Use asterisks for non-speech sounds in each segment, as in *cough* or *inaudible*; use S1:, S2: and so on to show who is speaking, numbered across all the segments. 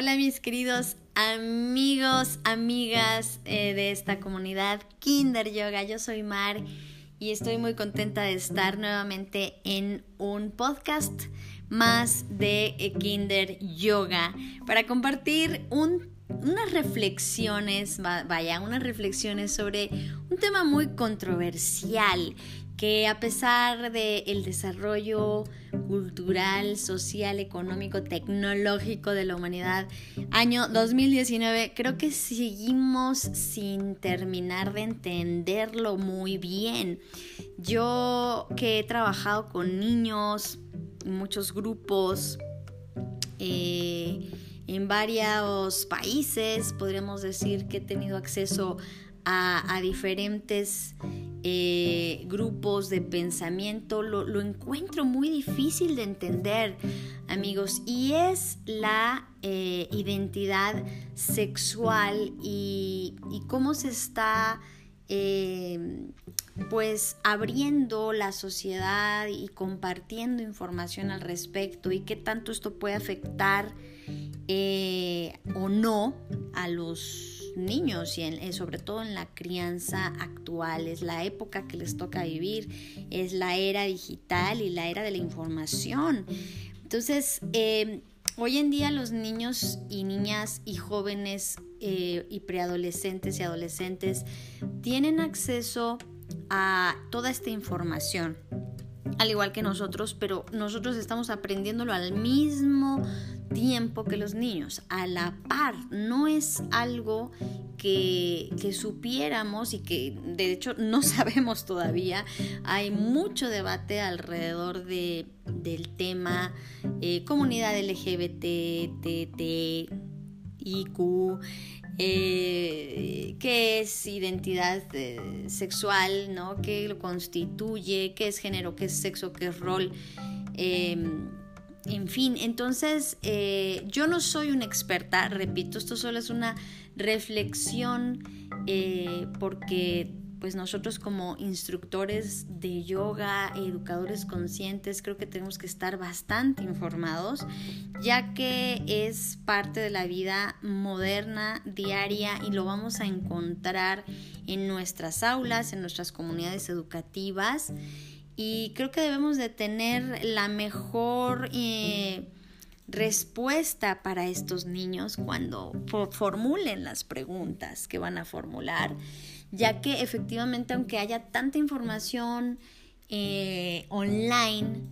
S1: Hola mis queridos amigos, amigas eh, de esta comunidad Kinder Yoga. Yo soy Mar y estoy muy contenta de estar nuevamente en un podcast más de eh, Kinder Yoga para compartir unas reflexiones, vaya, unas reflexiones sobre un tema muy controversial que a pesar del desarrollo cultural, social, económico, tecnológico de la humanidad, año 2019, creo que seguimos sin terminar de entenderlo muy bien. Yo que he trabajado con niños, muchos grupos, eh, en varios países, podríamos decir que he tenido acceso a, a diferentes eh, grupos de pensamiento, lo, encuentro muy difícil de entender, amigos, y es la eh, identidad sexual y, cómo se está eh, pues abriendo la sociedad y compartiendo información al respecto y qué tanto esto puede afectar o no a los niños y eh, sobre todo en la crianza actual. Es la época que les toca vivir, es la era digital y la era de la información. Entonces, eh, hoy en día los niños y niñas y jóvenes eh, y preadolescentes y adolescentes tienen acceso a toda esta información al igual que nosotros, pero nosotros estamos aprendiéndolo al mismo tiempo que los niños, a la par. No es algo que, supiéramos y que de hecho no *laughs* sabemos todavía. Hay mucho debate alrededor de, del tema eh, comunidad LGBT, TT, IQ. Eh, qué es identidad eh, sexual, ¿no? qué lo constituye, qué es género, qué es sexo, qué es rol. En fin, entonces eh, yo no soy una experta, repito, esto solo es una reflexión eh, porque pues nosotros como instructores de yoga, educadores conscientes, creo que tenemos que estar bastante informados, ya que es parte de la vida moderna, diaria, y lo vamos a encontrar en nuestras aulas, en nuestras comunidades educativas y creo que debemos de tener la mejor eh, respuesta para estos niños cuando formulen las preguntas que van a formular, ya que efectivamente aunque haya tanta información eh, online,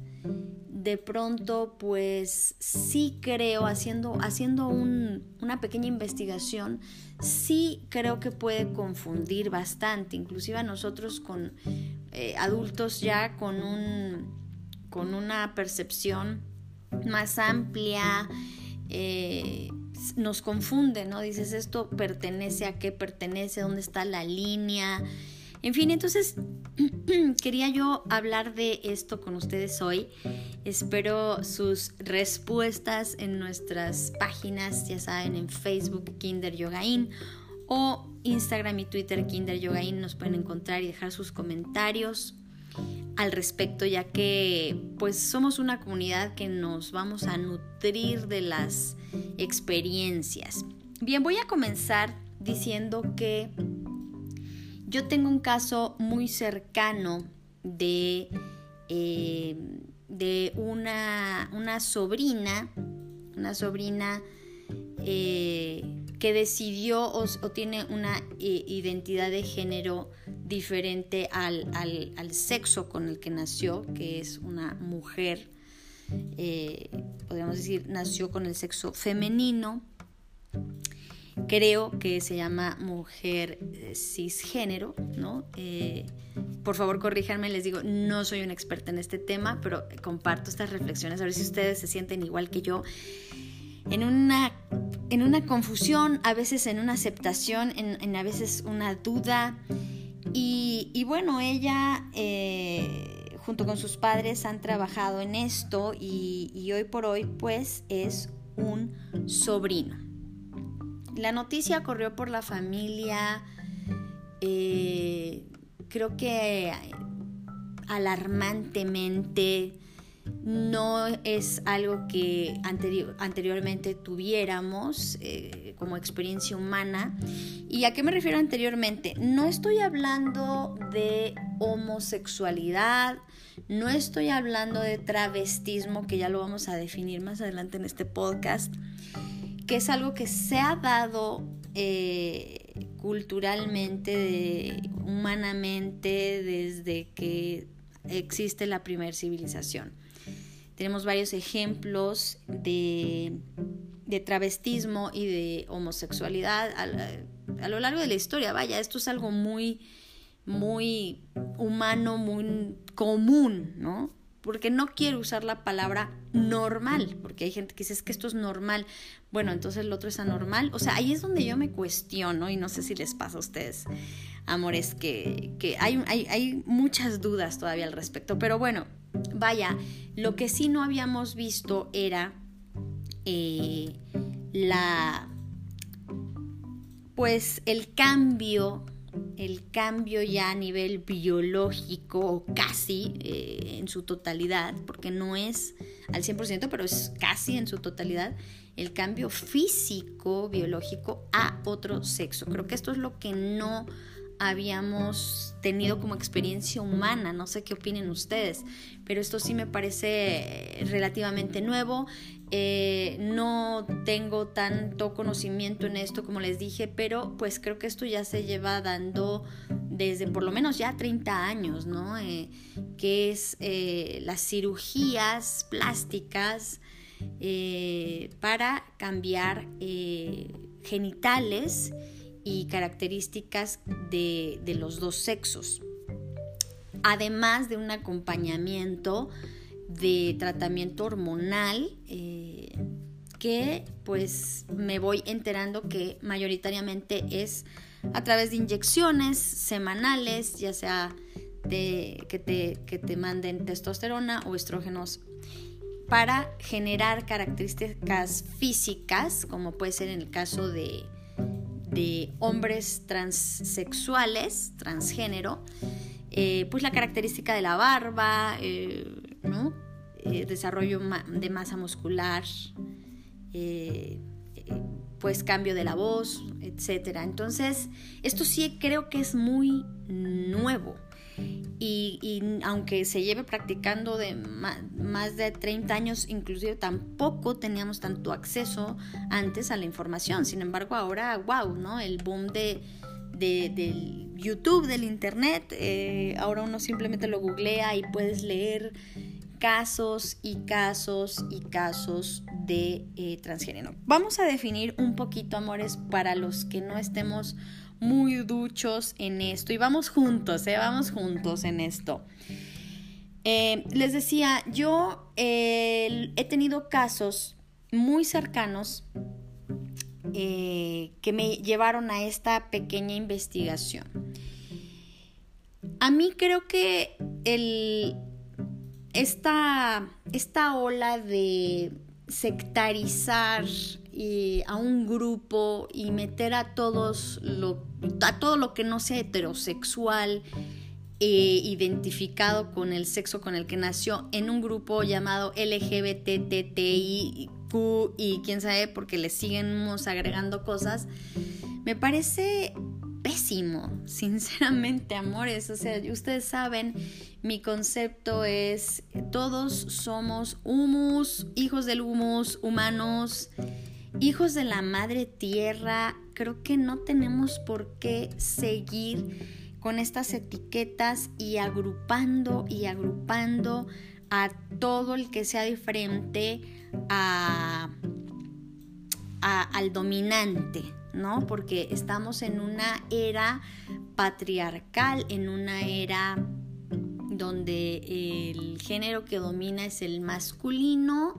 S1: de pronto pues sí creo, haciendo, haciendo una pequeña investigación, sí creo que puede confundir bastante, inclusive a nosotros con eh, adultos ya con, un, con una percepción más amplia, eh, nos confunde, ¿no? Dices, esto pertenece a qué pertenece, dónde está la línea. En fin, entonces *clears throat* quería yo hablar de esto con ustedes hoy. Espero sus respuestas en nuestras páginas, ya saben, en Facebook Kinder Yogain o Instagram y Twitter Kinder Yogain nos pueden encontrar y dejar sus comentarios al respecto, ya que pues somos una comunidad que nos vamos a nutrir de las experiencias. Bien, voy a comenzar diciendo que yo tengo un caso muy cercano de, eh, de una, una, sobrina, una sobrina eh, que decidió o, tiene una eh, identidad de género diferente al, sexo con el que nació, que es una mujer, podríamos decir, nació con el sexo femenino creo que se llama mujer eh, cisgénero, ¿no? Eh, por favor, corríjanme, les digo, no soy una experta en este tema, pero comparto estas reflexiones, a ver si ustedes se sienten igual que yo. En una, en una confusión, a veces en una aceptación, en, a veces una duda. Y, bueno, ella, eh, junto con sus padres, han trabajado en esto y, y hoy por hoy, pues, es un sobrino. La noticia corrió por la familia, eh, creo que alarmantemente. no es algo que anteriormente tuviéramos eh, como experiencia humana. ¿Y a qué me refiero anteriormente? No estoy hablando de homosexualidad, no estoy hablando de travestismo, que ya lo vamos a definir más adelante en este podcast, que es algo que se ha dado eh, culturalmente, humanamente, desde que existe la primera civilización. Tenemos varios ejemplos de, travestismo y de homosexualidad a, lo largo de la historia. Vaya, esto es algo muy, muy humano, muy común, ¿no? Porque no quiero usar la palabra normal, porque hay gente que dice es que esto es normal. Bueno, entonces el otro es anormal. O sea, ahí es donde yo me cuestiono y no sé si les pasa a ustedes, amores, que, que hay, hay, hay muchas dudas todavía al respecto. Pero bueno, Vaya, lo que sí no habíamos visto era eh, la, pues el cambio, el cambio ya a nivel biológico o casi eh, en su totalidad, porque no es al 100%, pero es casi en su totalidad, el cambio físico, biológico a otro sexo. Creo que esto es lo que no habíamos tenido como experiencia humana. No sé qué opinen ustedes, pero esto sí me parece relativamente nuevo. Eh, no tengo tanto conocimiento en esto como les dije, pero pues creo que esto ya se lleva dando desde por lo menos ya 30 años, ¿no? Eh, que es eh, las cirugías plásticas para cambiar genitales y características de, los dos sexos, además de un acompañamiento de tratamiento hormonal eh, que pues me voy enterando que mayoritariamente es a través de inyecciones semanales, ya sea de, que, te, que te manden testosterona o estrógenos para generar características físicas, como puede ser en el caso de de hombres transexuales, transgénero, eh, pues la característica de la barba, eh, Eh, desarrollo de masa muscular, pues cambio de la voz, etc. Entonces, esto sí creo que es muy nuevo. Y, aunque se lleve practicando de más, de 30 años, inclusive tampoco teníamos tanto acceso antes a la información. Sin embargo, ahora, wow, ¿no? El boom de, del YouTube, del Internet, eh, ahora uno simplemente lo googlea y puedes leer casos y casos y casos de eh, transgénero. Vamos a definir un poquito, amores, para los que no estemos muy duchos en esto y vamos juntos, ¿eh? vamos juntos en esto. Eh, les decía, yo he tenido casos muy cercanos que me llevaron a esta pequeña investigación. A mí creo que el, esta, esta ola de sectarizar a un grupo y meter a todos lo, a todo lo que no sea heterosexual eh, identificado con el sexo con el que nació en un grupo llamado LGBTTIQ y quién sabe porque le seguimos agregando cosas, me parece pésimo, sinceramente, amores. O sea, ustedes saben, mi concepto es todos somos humus, hijos del humus, humanos hijos de la madre tierra, creo que no tenemos por qué seguir con estas etiquetas y agrupando y agrupando a todo el que sea diferente a, al dominante, ¿no? Porque estamos en una era patriarcal, en una era donde el género que domina es el masculino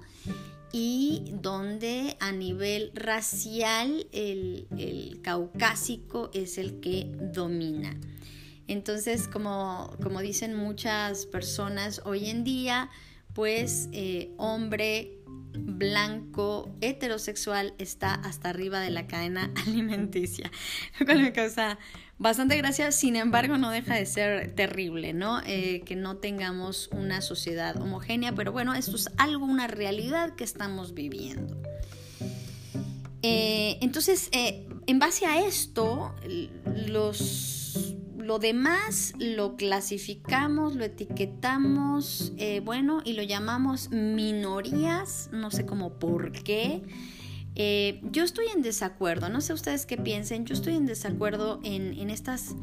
S1: y donde a nivel racial el, caucásico es el que domina. Entonces, como, dicen muchas personas hoy en día, pues eh, hombre blanco, heterosexual, está hasta arriba de la cadena *laughs* alimenticia. Lo cual me causa bastante gracia, sin embargo no deja de ser terrible, ¿no? Eh, que no tengamos una sociedad homogénea, pero bueno, esto es algo, una realidad que estamos viviendo. Eh, entonces, eh, en base a esto, los, lo demás lo clasificamos, lo etiquetamos, bueno, y lo llamamos minorías, no sé cómo por qué. Eh, yo estoy en desacuerdo, no sé ustedes qué piensen, yo estoy en desacuerdo en, estas,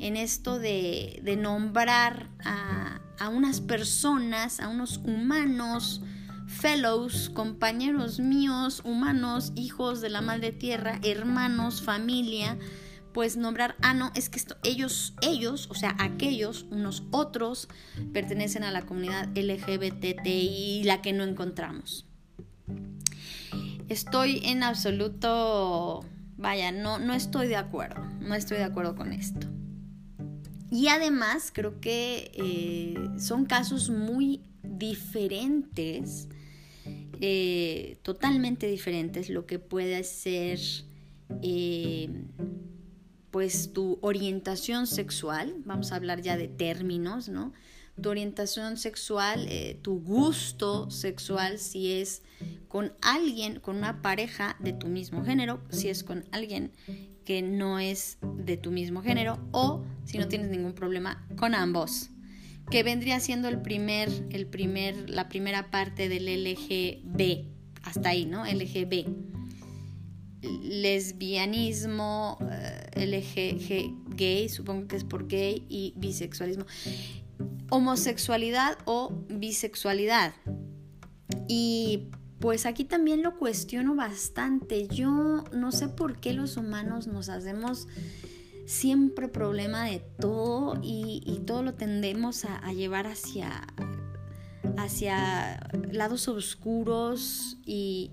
S1: en esto de, nombrar a, unas personas, a unos humanos, fellows, compañeros míos, humanos, hijos de la madre tierra, hermanos, familia, pues nombrar, ah, no, es que esto, ellos, ellos, o sea, aquellos, unos otros, pertenecen a la comunidad LGBTI, la que no encontramos estoy en absoluto, vaya, no, no estoy de acuerdo, no estoy de acuerdo con esto. Y además creo que eh, son casos muy diferentes, eh, totalmente diferentes, lo que puede ser eh, pues tu orientación sexual, vamos a hablar ya de términos, ¿no? Tu orientación sexual, tu gusto sexual, si es con alguien, con una pareja de tu mismo género, si es con alguien que no es de tu mismo género o si no tienes ningún problema con ambos que vendría siendo el primer, el primer, la primera parte del LGB, hasta ahí, ¿no? LGB. Lesbianismo, eh, LGG gay, supongo que es por gay, y bisexualismo. Homosexualidad o bisexualidad. Y pues aquí también lo cuestiono bastante. Yo no sé por qué los humanos nos hacemos siempre problema de todo y, todo lo tendemos a, llevar hacia, hacia lados oscuros y,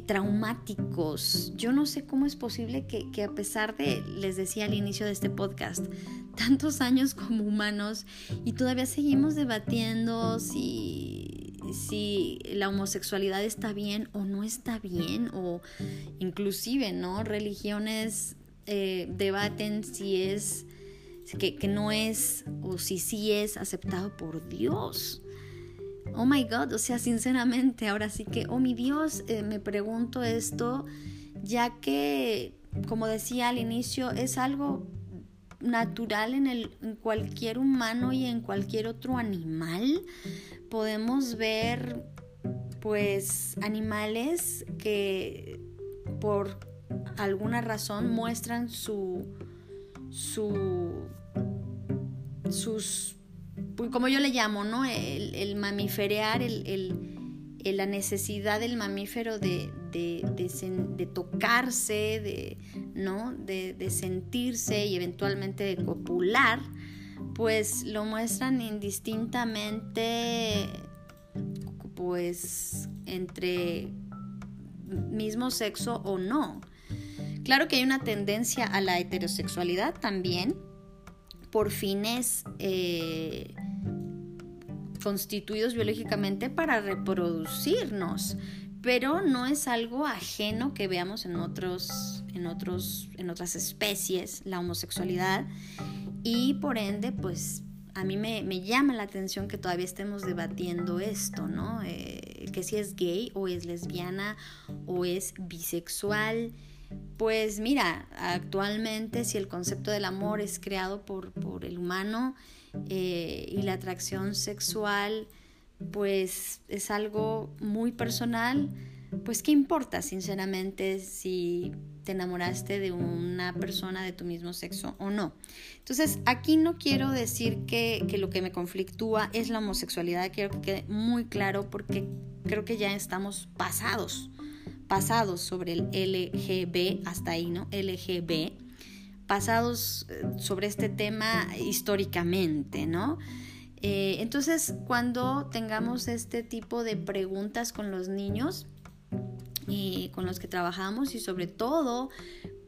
S1: traumáticos. Yo no sé cómo es posible que, que, a pesar de, les decía al inicio de este podcast, tantos años como humanos y todavía seguimos debatiendo si si la homosexualidad está bien o no está bien, o inclusive, ¿no? Religiones eh, debaten si es, que, no es, o si sí es aceptado por Dios. Oh my God, o sea, sinceramente, ahora sí que, oh mi Dios, eh, me pregunto esto, ya que, como decía al inicio, es algo natural en, el, en cualquier humano y en cualquier otro animal podemos ver pues animales que por alguna razón muestran su su sus como yo le llamo no el, el mamiferear el, la necesidad del mamífero de, de, de, tocarse de no de, sentirse y eventualmente de copular pues lo muestran indistintamente pues entre mismo sexo o no. Claro que hay una tendencia a la heterosexualidad también por fines eh, constituidos biológicamente para reproducirnos, pero no es algo ajeno que veamos en otros, en otros, en otras especies, la homosexualidad y por ende, pues a mí me, llama la atención que todavía estemos debatiendo esto, ¿no? Eh, que si es gay o es lesbiana o es bisexual. Pues mira, actualmente si el concepto del amor es creado por, por el humano eh, y la atracción sexual, pues es algo muy personal, pues qué importa sinceramente si te enamoraste de una persona de tu mismo sexo o no. Entonces, aquí no quiero decir que, lo que me conflictúa es la homosexualidad, quiero que quede muy claro porque creo que ya estamos pasados, pasados sobre el LGB, hasta ahí, ¿no? LGB, pasados eh, sobre este tema históricamente, ¿no? Eh, entonces, cuando tengamos este tipo de preguntas con los niños, y con los que trabajamos y sobre todo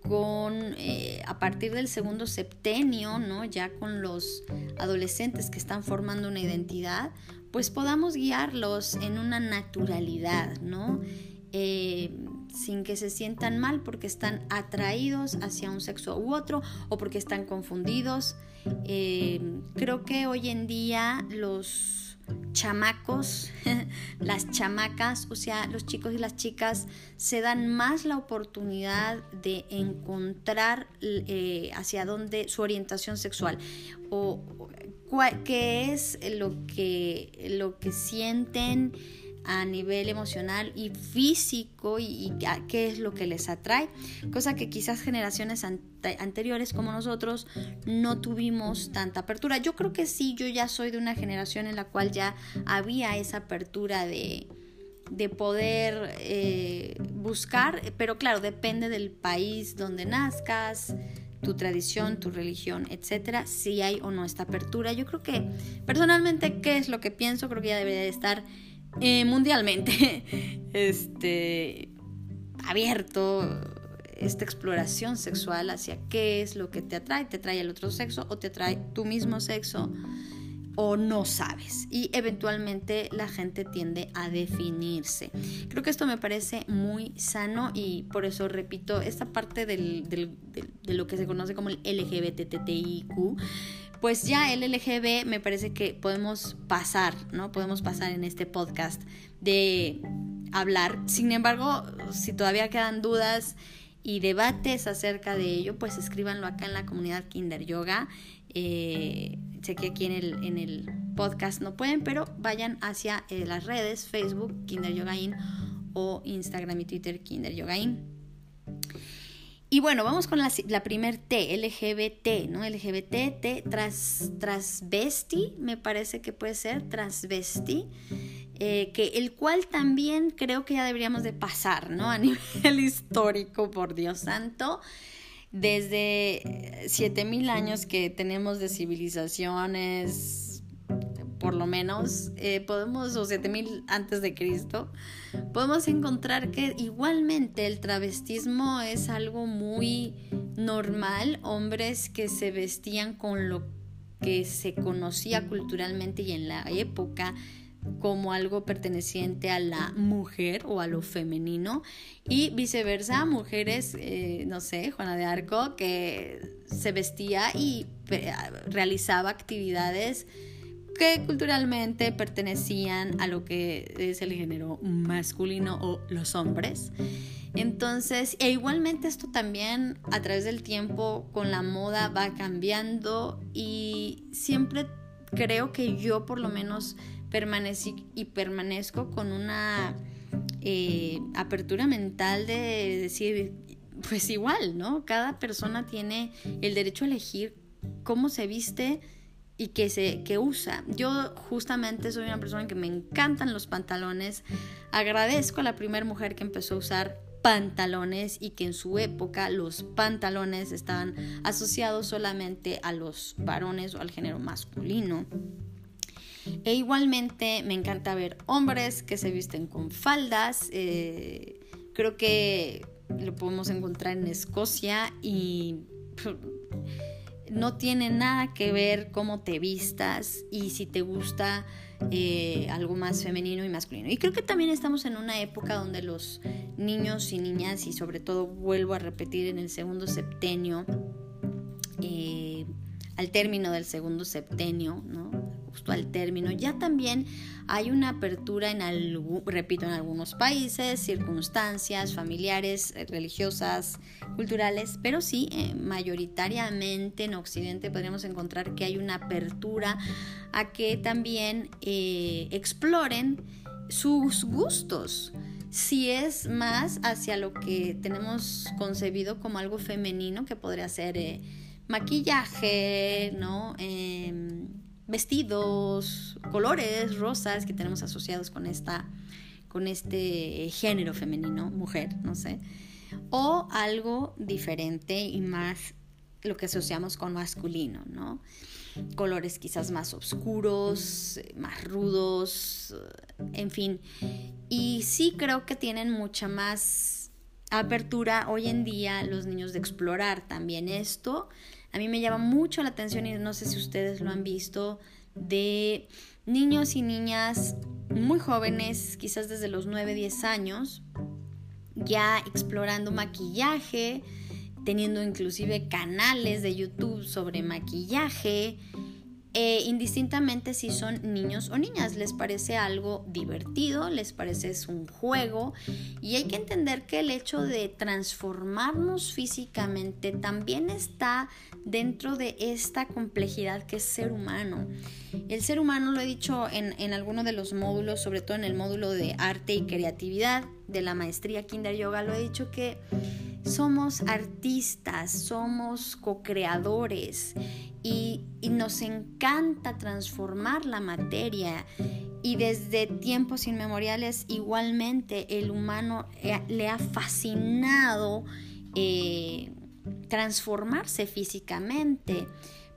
S1: con eh, a partir del segundo septenio, ¿no? Ya con los adolescentes que están formando una identidad, pues podamos guiarlos en una naturalidad, ¿no? Eh, sin que se sientan mal porque están atraídos hacia un sexo u otro o porque están confundidos. Eh, creo que hoy en día los chamacos, *laughs* las chamacas, o sea, los chicos y las chicas se dan más la oportunidad de encontrar eh, hacia dónde su orientación sexual o qué es lo que, lo que sienten a nivel emocional y físico y, qué es lo que les atrae, cosa que quizás generaciones anteriores como nosotros no tuvimos tanta apertura. Yo creo que sí, yo ya soy de una generación en la cual ya había esa apertura de, de poder eh, buscar, pero claro, depende del país donde nazcas, tu tradición, tu religión, etcétera, si hay o no esta apertura. Yo creo que personalmente, ¿qué es lo que pienso? Creo que ya debería de estar eh, mundialmente *laughs* este, abierto esta exploración sexual hacia qué es lo que te atrae, te atrae el otro sexo o te atrae tu mismo sexo o no sabes y eventualmente la gente tiende a definirse. Creo que esto me parece muy sano y por eso repito, esta parte de lo que se conoce como el LGBTTIQ pues ya el LGB me parece que podemos pasar, ¿no? Podemos pasar en este podcast de hablar. Sin embargo, si todavía quedan dudas y debates acerca de ello, pues escríbanlo acá en la comunidad Kinder Yoga. Eh, sé que aquí en el, en el podcast no pueden, pero vayan hacia eh, las redes, Facebook, Kinder Yogain o Instagram y Twitter, Kinder Yogain. Y bueno, vamos con la, la primer T, LGBT, ¿no? LGBT, T, transvesti, me parece que puede ser, transvesti, eh, que el cual también creo que ya deberíamos de pasar, ¿no? A *laughs* nivel histórico, por Dios santo. Desde 7000 años que tenemos de civilizaciones por lo menos, eh, podemos, o 7000 antes de Cristo, podemos encontrar que igualmente el travestismo es algo muy normal, hombres que se vestían con lo que se conocía culturalmente y en la época como algo perteneciente a la mujer o a lo femenino y viceversa, mujeres, eh, no sé, Juana de Arco, que se vestía y eh, realizaba actividades que culturalmente pertenecían a lo que es el género masculino o los hombres. Entonces, e igualmente esto también a través del tiempo con la moda va cambiando y siempre creo que yo por lo menos permanecí y permanezco con una eh, apertura mental de decir, pues igual, ¿no? Cada persona tiene el derecho a elegir cómo se viste, y que se que usa. Yo justamente soy una persona que me encantan los pantalones. Agradezco a la primera mujer que empezó a usar pantalones y que en su época los pantalones estaban asociados solamente a los varones o al género masculino. E igualmente me encanta ver hombres que se visten con faldas. Eh, creo que lo podemos encontrar en Escocia y no tiene nada que ver cómo te vistas y si te gusta eh, algo más femenino y masculino. Y creo que también estamos en una época donde los niños y niñas, y sobre todo vuelvo a repetir en el segundo septenio, eh, al término del segundo septenio, ¿no? Justo al término, ya también hay una apertura en, repito, en algunos países, circunstancias familiares, eh, religiosas, culturales, pero sí, eh, mayoritariamente en Occidente podríamos encontrar que hay una apertura a que también eh, exploren sus gustos si es más hacia lo que tenemos concebido como algo femenino, que podría ser maquillaje, ¿no? Em, vestidos, colores, rosas que tenemos asociados con esta con este género femenino, mujer, no sé, o algo diferente y más lo que asociamos con masculino, ¿no? Colores quizás más oscuros, más rudos, en fin. Y sí creo que tienen mucha más apertura hoy en día los niños de explorar también esto, a mí me llama mucho la atención y no sé si ustedes lo han visto, de niños y niñas muy jóvenes, quizás desde los 9, 10 años, ya explorando maquillaje, teniendo inclusive canales de YouTube sobre maquillaje, eh, indistintamente si son niños o niñas, les parece algo divertido, les parece es un juego y hay que entender que el hecho de transformarnos físicamente también está dentro de esta complejidad que es ser humano. El ser humano, lo he dicho en, en alguno de los módulos, sobre todo en el módulo de arte y creatividad de la maestría Kinder Yoga, lo he dicho que somos artistas, somos co-creadores y, nos encanta transformar la materia. Y desde tiempos inmemoriales igualmente el humano eh, le ha fascinado eh, transformarse físicamente.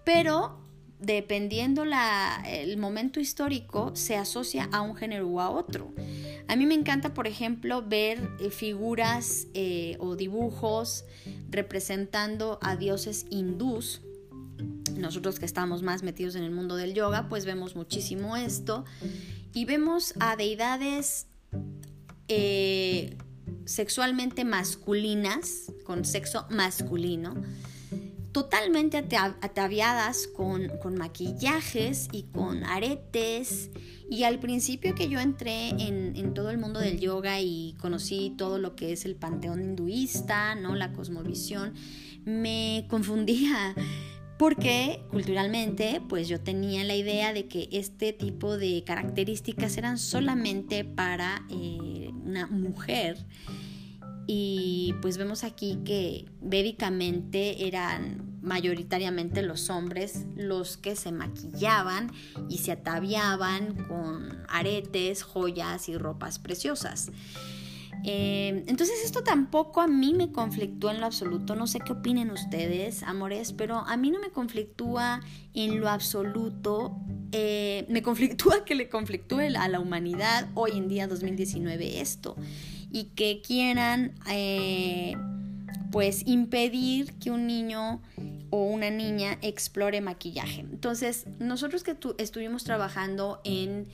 S1: Pero dependiendo la, el momento histórico, se asocia a un género u a otro. A mí me encanta, por ejemplo, ver eh, figuras eh, o dibujos representando a dioses hindús. Nosotros que estamos más metidos en el mundo del yoga, pues vemos muchísimo esto. Y vemos a deidades eh, sexualmente masculinas, con sexo masculino, totalmente ataviadas con, maquillajes y con aretes. Y al principio que yo entré en, todo el mundo del yoga y conocí todo lo que es el panteón hinduista, ¿no? la cosmovisión, me confundía porque culturalmente pues yo tenía la idea de que este tipo de características eran solamente para eh, una mujer y pues vemos aquí que védicamente eran mayoritariamente los hombres los que se maquillaban y se ataviaban con aretes, joyas y ropas preciosas. Eh, entonces esto tampoco a mí me conflictúa en lo absoluto, no sé qué opinen ustedes, amores, pero a mí no me conflictúa en lo absoluto, eh, me *laughs* conflictúa que le conflictúe a la humanidad hoy en día 2019 esto y que quieran eh, pues impedir que un niño o una niña explore maquillaje. Entonces, nosotros que estuvimos trabajando en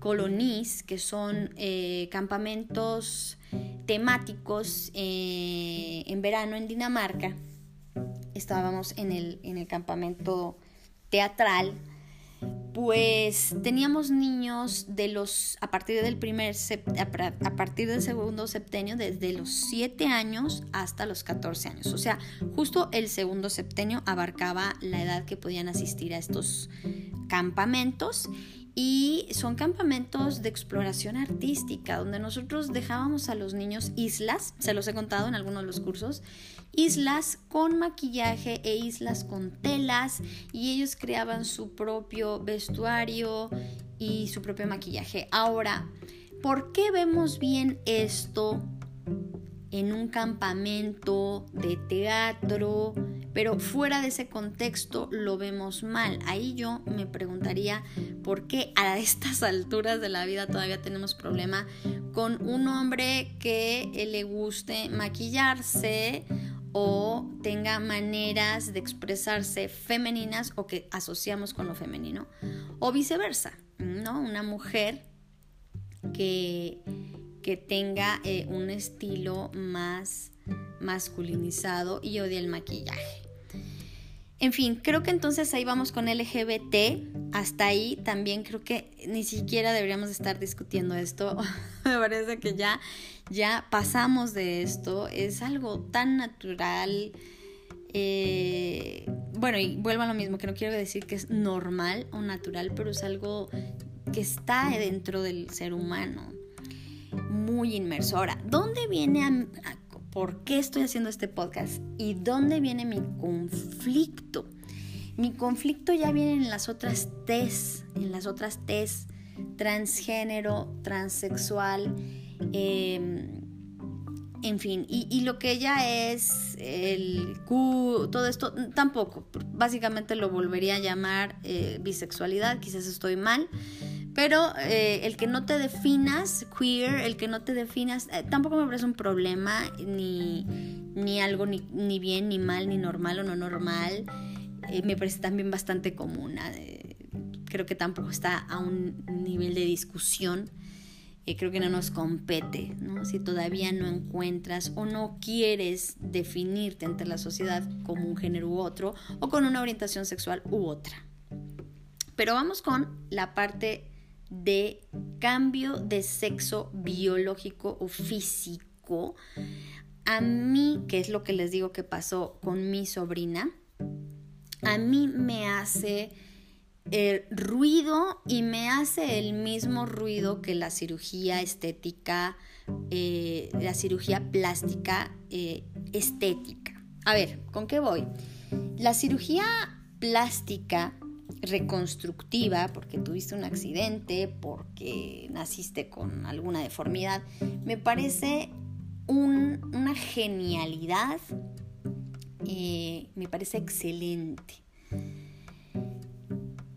S1: colonies, que son eh, campamentos temáticos eh, en verano en Dinamarca, estábamos en el, en el campamento teatral pues teníamos niños de los a partir del primer a partir del segundo septenio desde los 7 años hasta los 14 años. O sea, justo el segundo septenio abarcaba la edad que podían asistir a estos campamentos y son campamentos de exploración artística donde nosotros dejábamos a los niños islas, se los he contado en algunos de los cursos, islas con maquillaje e islas con telas y ellos creaban su propio vestuario y su propio maquillaje. Ahora, ¿por qué vemos bien esto en un campamento de teatro? Pero fuera de ese contexto lo vemos mal. Ahí yo me preguntaría por qué a *laughs* estas alturas de la vida todavía tenemos problema con un hombre que le guste maquillarse o tenga maneras de expresarse femeninas o que asociamos con lo femenino o viceversa, ¿no? Una mujer que, que tenga eh, un estilo más masculinizado y odie el maquillaje. En fin, creo que entonces ahí vamos con LGBT. Hasta ahí también creo que ni siquiera deberíamos estar discutiendo esto. *laughs* Me parece que ya, ya pasamos de esto. Es algo tan natural. Eh, bueno, y vuelvo a lo mismo, que no quiero decir que es normal o natural, pero es algo que está dentro del ser humano. Muy inmerso. Ahora, ¿dónde viene a por qué estoy haciendo este podcast y dónde viene mi conflicto. Mi conflicto ya viene en las otras T's, en las otras T's, transgénero, transexual, em, en fin, y, lo que ya es el Q, todo esto, tampoco, básicamente lo volvería a llamar eh, bisexualidad, quizás estoy mal, pero eh, el que no te definas queer, el que no te definas, eh, tampoco me parece un problema, ni, ni algo ni, ni, bien, ni mal, ni normal o no normal. Eh, me parece también bastante común. creo que tampoco está a un nivel de discusión. Creo que no nos compete, ¿no? Si todavía no encuentras o no quieres definirte ante la sociedad como un género u otro o con una orientación sexual u otra. Pero vamos con la parte de cambio de sexo biológico o físico. A mí, que es lo que les digo que pasó con mi sobrina, a mí me hace el ruido y me hace el mismo ruido que la cirugía estética, eh, la cirugía plástica eh, estética. A ver, ¿con qué voy? La cirugía plástica reconstructiva, porque tuviste un accidente, porque naciste con alguna deformidad, me parece una genialidad, eh, me parece excelente.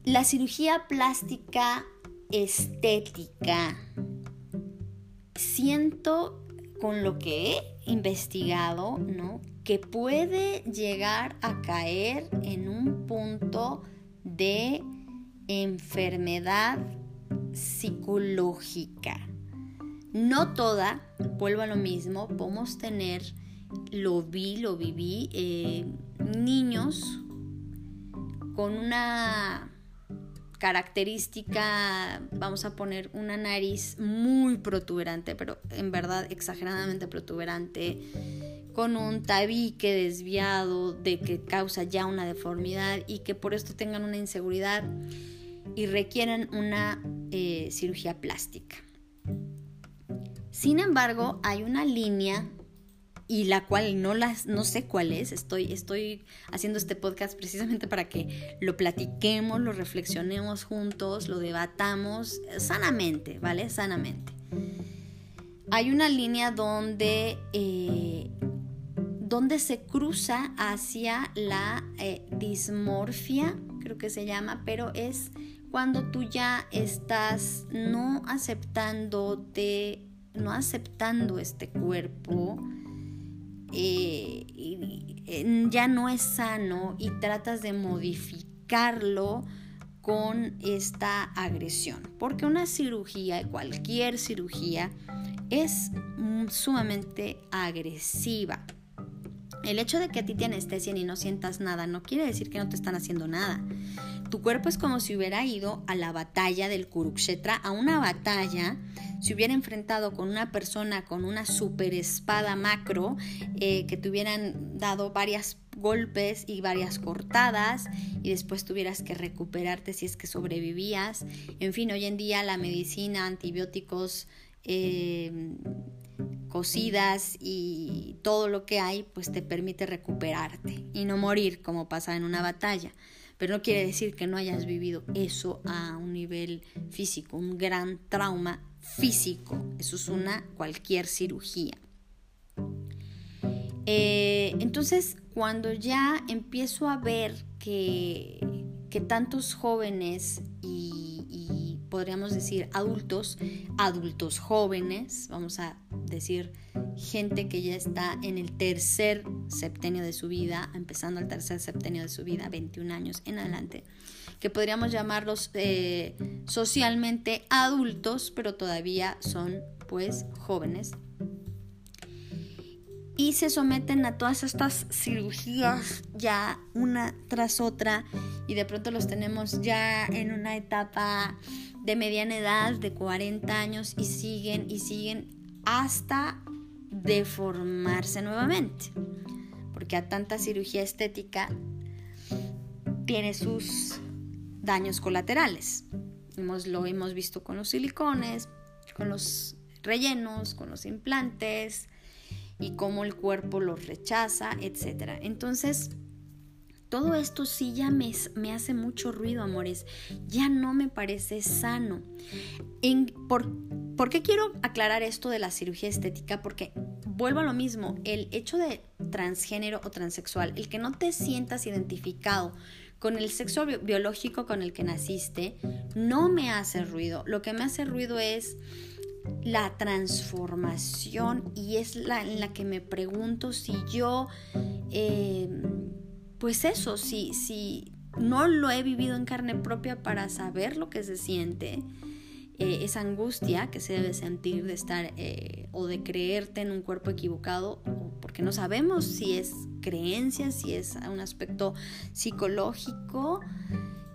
S1: La cirugía plástica estética, siento con lo que he investigado, ¿no? Que puede llegar a caer en un punto de enfermedad psicológica. No toda, vuelvo a lo mismo, podemos tener, lo vi, lo viví, eh, niños con una característica, vamos a poner una nariz muy protuberante, pero en verdad exageradamente protuberante, con un tabique desviado de que causa ya una deformidad y que por esto tengan una inseguridad y requieren una eh, cirugía plástica. Sin embargo, hay una línea y la cual no, las, no sé cuál es. Estoy, estoy haciendo este podcast precisamente para que lo platiquemos, lo reflexionemos juntos, lo debatamos sanamente, ¿vale? Sanamente. Hay una línea donde, eh, donde se cruza hacia la eh, dismorfia, creo que se llama, pero es cuando tú ya estás no aceptándote, no aceptando este cuerpo, eh, ya no es sano y tratas de modificarlo con esta agresión. Porque una cirugía, cualquier cirugía, es sumamente agresiva. El hecho de que a ti te anestesien y no sientas nada no quiere decir que no te están haciendo nada. Tu cuerpo es como si hubiera ido a la batalla del Kurukshetra, a una batalla, si hubiera enfrentado con una persona con una super espada macro, eh, que te hubieran dado varias golpes y varias cortadas y después tuvieras que recuperarte si es que sobrevivías. En fin, hoy en día la medicina, antibióticos, eh, cocidas y todo lo que hay, pues te permite recuperarte y no morir como pasa en una batalla. Pero no quiere decir que no hayas vivido eso a un nivel físico, un gran trauma físico. Eso es una cualquier cirugía. Eh, entonces, cuando ya empiezo a ver que, que tantos jóvenes y podríamos decir adultos, adultos jóvenes, vamos a decir gente que ya está en el tercer septenio de su vida, empezando el tercer septenio de su vida, 21 años en adelante, que podríamos llamarlos eh, socialmente adultos, pero todavía son pues jóvenes y se someten a todas estas cirugías ya una tras otra y de pronto los tenemos ya en una etapa de mediana edad, de 40 años, y siguen y siguen hasta deformarse nuevamente. Porque a tanta cirugía estética tiene sus daños colaterales. Hemos, lo hemos visto con los silicones, con los rellenos, con los implantes y cómo el cuerpo los rechaza, etc. Entonces, todo esto sí ya me, me, hace mucho ruido, amores. Ya no me parece sano. En, por, ¿Por qué quiero aclarar esto de la cirugía estética? Porque vuelvo a lo mismo, el hecho de transgénero o transexual, el que no te sientas identificado con el sexo biológico con el que naciste, no me hace ruido. Lo que me hace ruido es la transformación y es la en la que me pregunto si yo... Eh, pues eso, si, si, no lo he vivido en carne propia para saber lo que se siente, eh, esa angustia que se debe sentir de estar eh, o de creerte en un cuerpo equivocado, porque no sabemos si es creencia, si es un aspecto psicológico.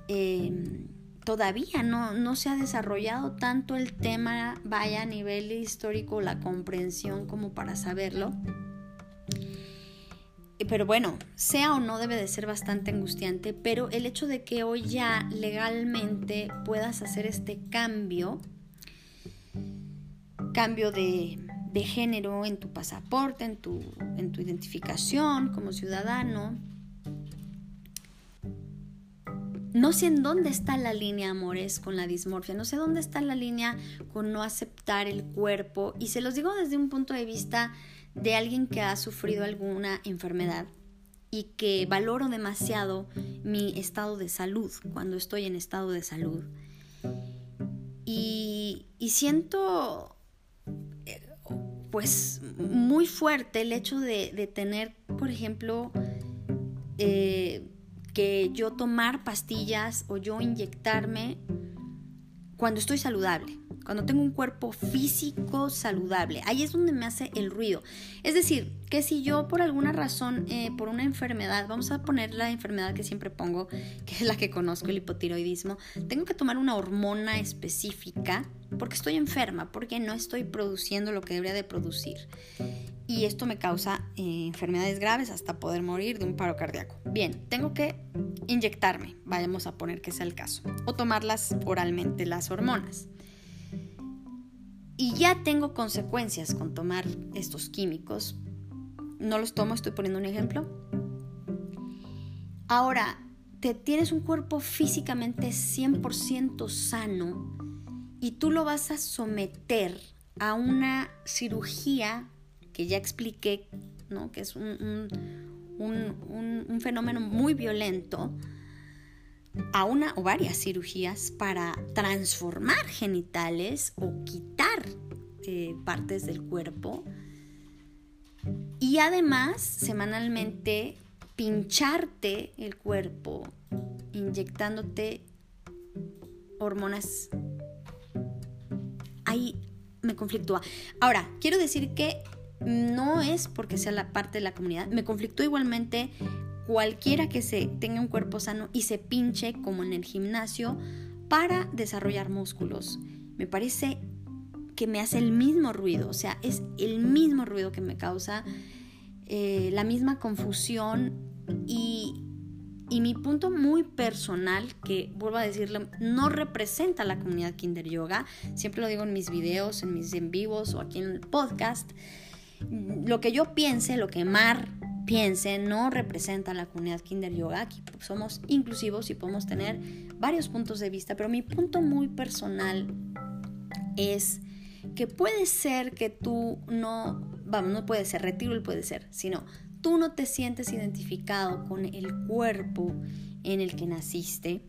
S1: Em, todavía no, no se ha desarrollado tanto el tema, vaya a nivel histórico, la comprensión como para saberlo. Pero bueno, sea o no debe de ser bastante angustiante, pero el hecho de que hoy ya legalmente puedas hacer este cambio, cambio de, de género en tu pasaporte, en tu, en tu identificación como ciudadano, no sé en dónde está la línea, amores, con la dismorfia. No sé dónde está la línea con no aceptar el cuerpo. Y se los digo desde un punto de vista de alguien que ha sufrido alguna enfermedad y que valoro demasiado mi estado de salud cuando estoy en estado de salud. Y, siento eh, pues muy fuerte el hecho de, tener, por ejemplo, eh, que yo tomar pastillas o yo inyectarme cuando estoy saludable, cuando tengo un cuerpo físico saludable. Ahí es donde me hace el ruido. Es decir, que si yo por alguna razón, eh, por una enfermedad, vamos a poner la enfermedad que siempre pongo, *laughs* que es la que conozco, el hipotiroidismo, tengo que tomar una hormona específica porque estoy enferma, porque no estoy produciendo lo que debería de producir y esto me causa eh, enfermedades graves hasta poder morir de un paro cardíaco. Bien, tengo que inyectarme, vayamos a poner que sea el caso, o tomarlas oralmente las hormonas. Y ya tengo consecuencias con tomar estos químicos. No los tomo, estoy poniendo un ejemplo. Ahora, te tienes un cuerpo físicamente 100% sano y tú lo vas a someter a una cirugía que ya expliqué, ¿no? que es un, fenómeno muy violento, a una o varias cirugías para transformar genitales o quitar eh, partes del cuerpo y además semanalmente pincharte el cuerpo inyectándote hormonas. Ahí me conflictúa. Ahora, quiero decir que no es porque sea la parte de la comunidad. Me conflictó igualmente cualquiera que se tenga un cuerpo sano y se pinche como en el gimnasio para desarrollar músculos. Me parece que me hace el mismo ruido, o sea, es el mismo ruido que me causa, eh, la misma confusión y, y mi punto muy personal, que vuelvo a decirle, no representa a la comunidad Kinder Yoga, siempre lo digo en mis videos, en mis en vivos o aquí en el podcast, lo que yo piense, lo que Mar piense, no representa a la comunidad Kinder Yoga. Aquí somos inclusivos y podemos tener varios puntos de vista, pero mi punto muy personal es que puede ser que tú no, vamos, no puede ser, retiro el puede ser, sino tú no te sientes identificado con el cuerpo en el que naciste.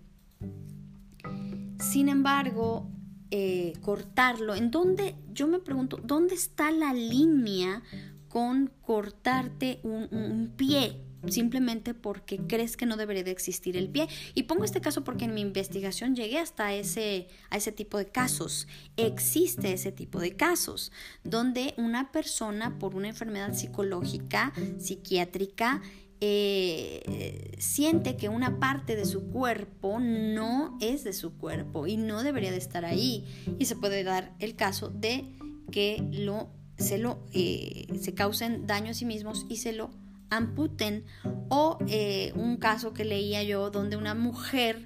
S1: Sin embargo, eh, cortarlo, en dónde, yo me pregunto, ¿dónde está la línea con cortarte un, pie? simplemente porque crees que no debería de existir el pie. Y pongo este caso porque en mi investigación llegué hasta ese, a ese tipo de casos. Existe ese tipo de casos donde una persona por una enfermedad psicológica, psiquiátrica, eh, siente que una parte de su cuerpo no es de su cuerpo y no debería de estar ahí. Y se puede dar el caso de que lo, se, lo, eh, se causen daño a sí mismos y se lo amputen. O eh, un caso que leía yo donde una mujer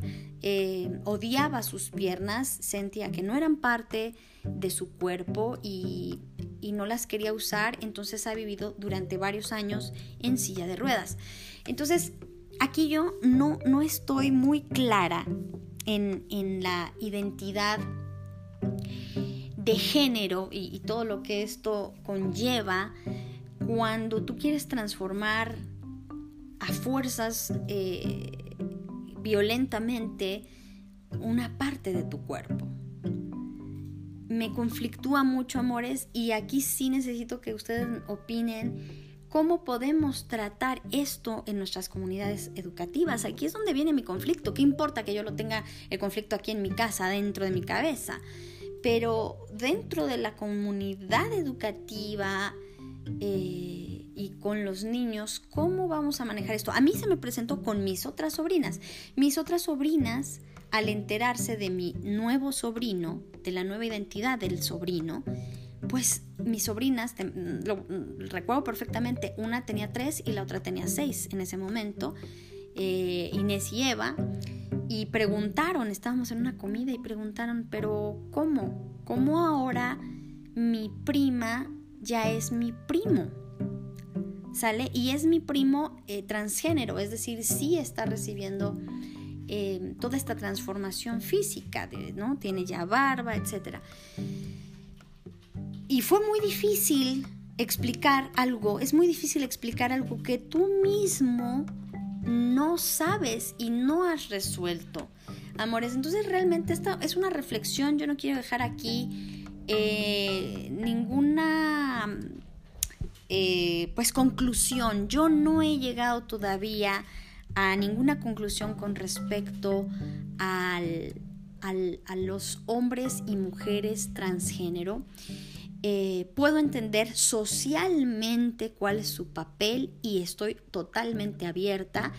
S1: odiaba sus piernas, sentía que no eran parte de su cuerpo y y no las quería usar, entonces ha vivido durante varios años en silla de ruedas. Entonces, aquí yo no, no estoy muy clara en, la identidad de género y, todo lo que esto conlleva cuando tú quieres transformar a fuerzas eh, violentamente una parte de tu cuerpo me conflictúa mucho, amores, y aquí sí necesito que ustedes opinen cómo podemos tratar esto en nuestras comunidades educativas. Aquí es donde viene mi conflicto. ¿Qué importa que yo lo tenga el conflicto aquí en mi casa, dentro de mi cabeza? Pero dentro de la comunidad educativa eh, y con los niños, ¿cómo vamos a manejar esto? A mí se me presentó con mis otras sobrinas. Mis otras sobrinas, al enterarse de mi nuevo sobrino, de la nueva identidad del sobrino, pues mis sobrinas, lo recuerdo perfectamente, una tenía tres y la otra tenía seis en ese momento, eh, Inés y Eva, y preguntaron, estábamos en una comida y preguntaron, pero ¿cómo? ¿Cómo ahora mi prima ya es mi primo? ¿Sale? Y es mi primo eh, transgénero, es decir, sí está recibiendo eh, toda esta transformación física, ¿no? Tiene ya barba, etcétera. Y fue muy difícil explicar algo, es muy difícil explicar algo que tú mismo no sabes y no has resuelto. Amores, entonces realmente esta es una reflexión, yo no quiero dejar aquí eh, ninguna eh, pues conclusión. Yo no he llegado todavía a ninguna conclusión con respecto al, a los hombres y mujeres transgénero. Eh, puedo entender socialmente cuál es su papel y estoy totalmente abierta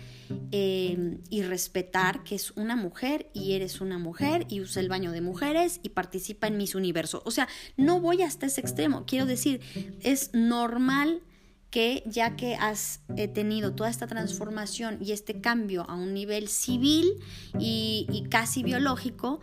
S1: eh, y respetar que es una mujer y eres una mujer y usa el baño de mujeres y participa en mis universos. O sea, no voy hasta ese extremo. Quiero decir, es normal que ya que has eh, tenido toda esta transformación y este cambio a un nivel civil y casi biológico,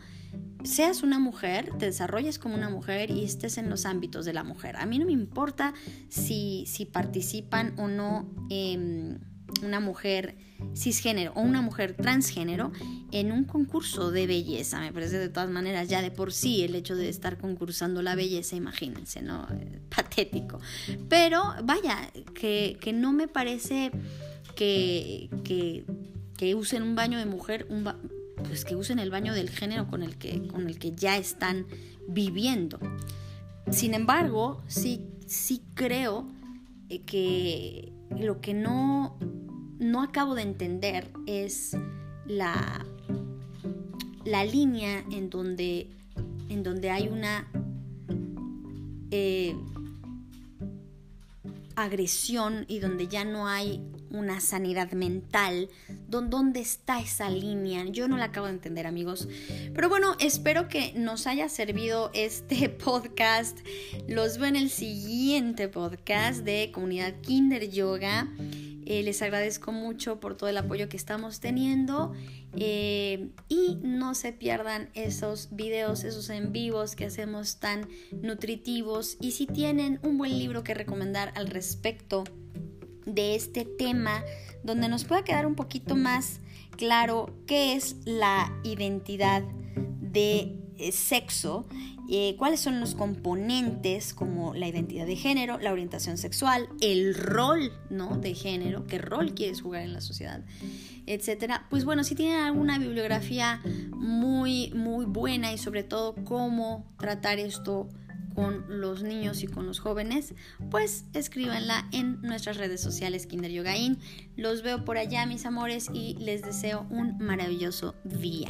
S1: seas una mujer, te desarrolles como una mujer y estés en los ámbitos de la mujer. A mí no me importa si, si participan o no em, una mujer cisgénero o una mujer transgénero en un concurso de belleza. Me parece de todas maneras ya de por sí el hecho de estar concursando la belleza, imagínense, ¿no? *laughs* patético. Pero vaya, que, no me parece que, que, que usen un baño de mujer, un pues que usen el baño del género con el que, con el que ya están viviendo. Sin embargo, sí, sí creo eh, que lo que no, no acabo de entender es la, la línea en donde, en donde hay una eh, agresión y donde ya no hay una sanidad mental. ¿Dónde está esa línea? Yo no la acabo de entender, amigos. Pero bueno, espero que nos haya servido este *laughs* podcast. Los veo en el siguiente podcast de Comunidad Kinder Yoga. Eh, les agradezco mucho por todo el apoyo que estamos teniendo. Eh, y no se pierdan esos videos, esos en vivos que hacemos tan nutritivos. Y si tienen un buen libro que recomendar al respecto, de este tema donde nos pueda quedar un poquito más claro qué es la identidad de eh, sexo, eh, cuáles son los componentes como la identidad de género, la orientación sexual, el rol ¿no? de género, qué rol quieres jugar en la sociedad, etcétera. Pues bueno, si tienen alguna bibliografía muy, muy buena y sobre todo cómo tratar esto con los niños y con los jóvenes, pues escríbanla en nuestras redes sociales Kinder Yogain. Los veo por allá, mis amores, y les deseo un maravilloso día.